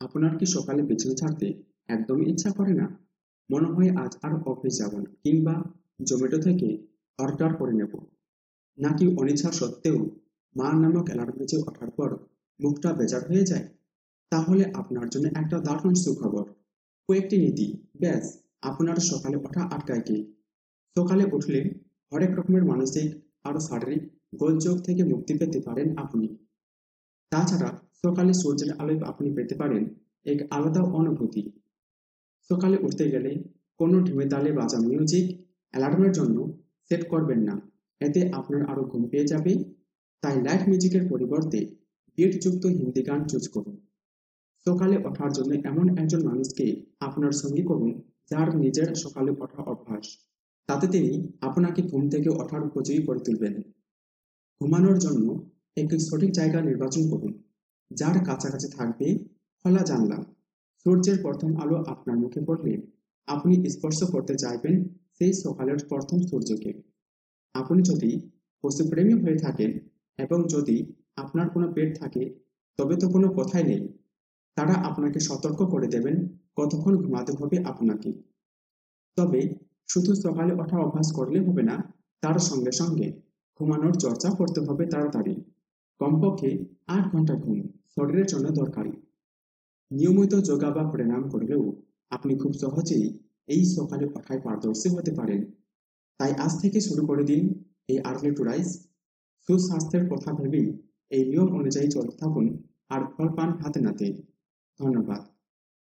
আপনার কি সকালে বিছানা ছাড়তে একদমই ইচ্ছা করে না? মনে হয় আজ আর অফিস যাব না, কিংবা জোম্যাটো থেকে অর্ডার করে নেব। নাকি অনিচ্ছা সত্ত্বেও মা নামক অ্যালার্ম বেজে ওঠার পর মুখটা বেজার হয়ে যায়? তাহলে আপনার জন্য একটা দারুণ সুখবর। কয়েকটি নীতি ব্যাস, আপনার সকালে ওঠা আটকায় কি সকালে উঠলে হরেক রকমের মানসিক আর শারীরিক গোলযোগ থেকে মুক্তি পেতে পারেন আপনি। তাছাড়া সকালে সূর্যের আলোয় আপনি পেতে পারেন এক আলাদা অনুভূতি। সকালে উঠতে গেলে কোনো ঢিমে তালে বাজা মিউজিক অ্যালার্মের জন্য সেট করবেন না। এতে আপনার আরও ঘুম পেয়ে যাবে। তাই লাইট মিউজিকের পরিবর্তে বিটযুক্ত হিন্দি গান চুজ করুন। সকালে ওঠার জন্য এমন একজন মানুষকে আপনার সঙ্গী করুন যার নিজের সকালে ওঠা অভ্যাস। তাতে তিনি আপনাকে ঘুম থেকে ওঠার উপযোগী করে তুলবেন। ঘুমানোর জন্য একটি সঠিক জায়গা নির্বাচন করুন। যার কাছাকাছি থাকবে খোলা জানলা। সূর্যের প্রথম আলো আপনার মুখে পড়লে আপনি স্পর্শ করতে চাইবেন সেই সকালের প্রথম সূর্যকে। আপনি যদি পশুপ্রেমী হয়ে থাকেন এবং যদি আপনার কোনো পেট থাকে, তবে তো কোনো কথাই নেই। তারা আপনাকে সতর্ক করে দেবেন, কতক্ষণ ঘুমাতে হবে আপনাকে। তবে শুধু সকালে ওঠা অভ্যাস করলে হবে না, তার সঙ্গে সঙ্গে ঘুমানোর চর্চা করতে হবে তাড়াতাড়ি। কমপক্ষে আট ঘণ্টা ঘুম শরীরের জন্য দরকারি। নিয়মিত যোগা বা প্রাণায়াম করলেও আপনি খুব সহজেই এই সকালে ওঠায় পারদর্শী হতে পারেন। তাই আজ থেকে শুরু করে দিন এই আর্লি টু রাইস সুস্বাস্থ্যের কথা ভেবেই এই নিয়ম অনুযায়ী চলতে থাকুন আর ফল পান হাতে নাতে। ধন্যবাদ।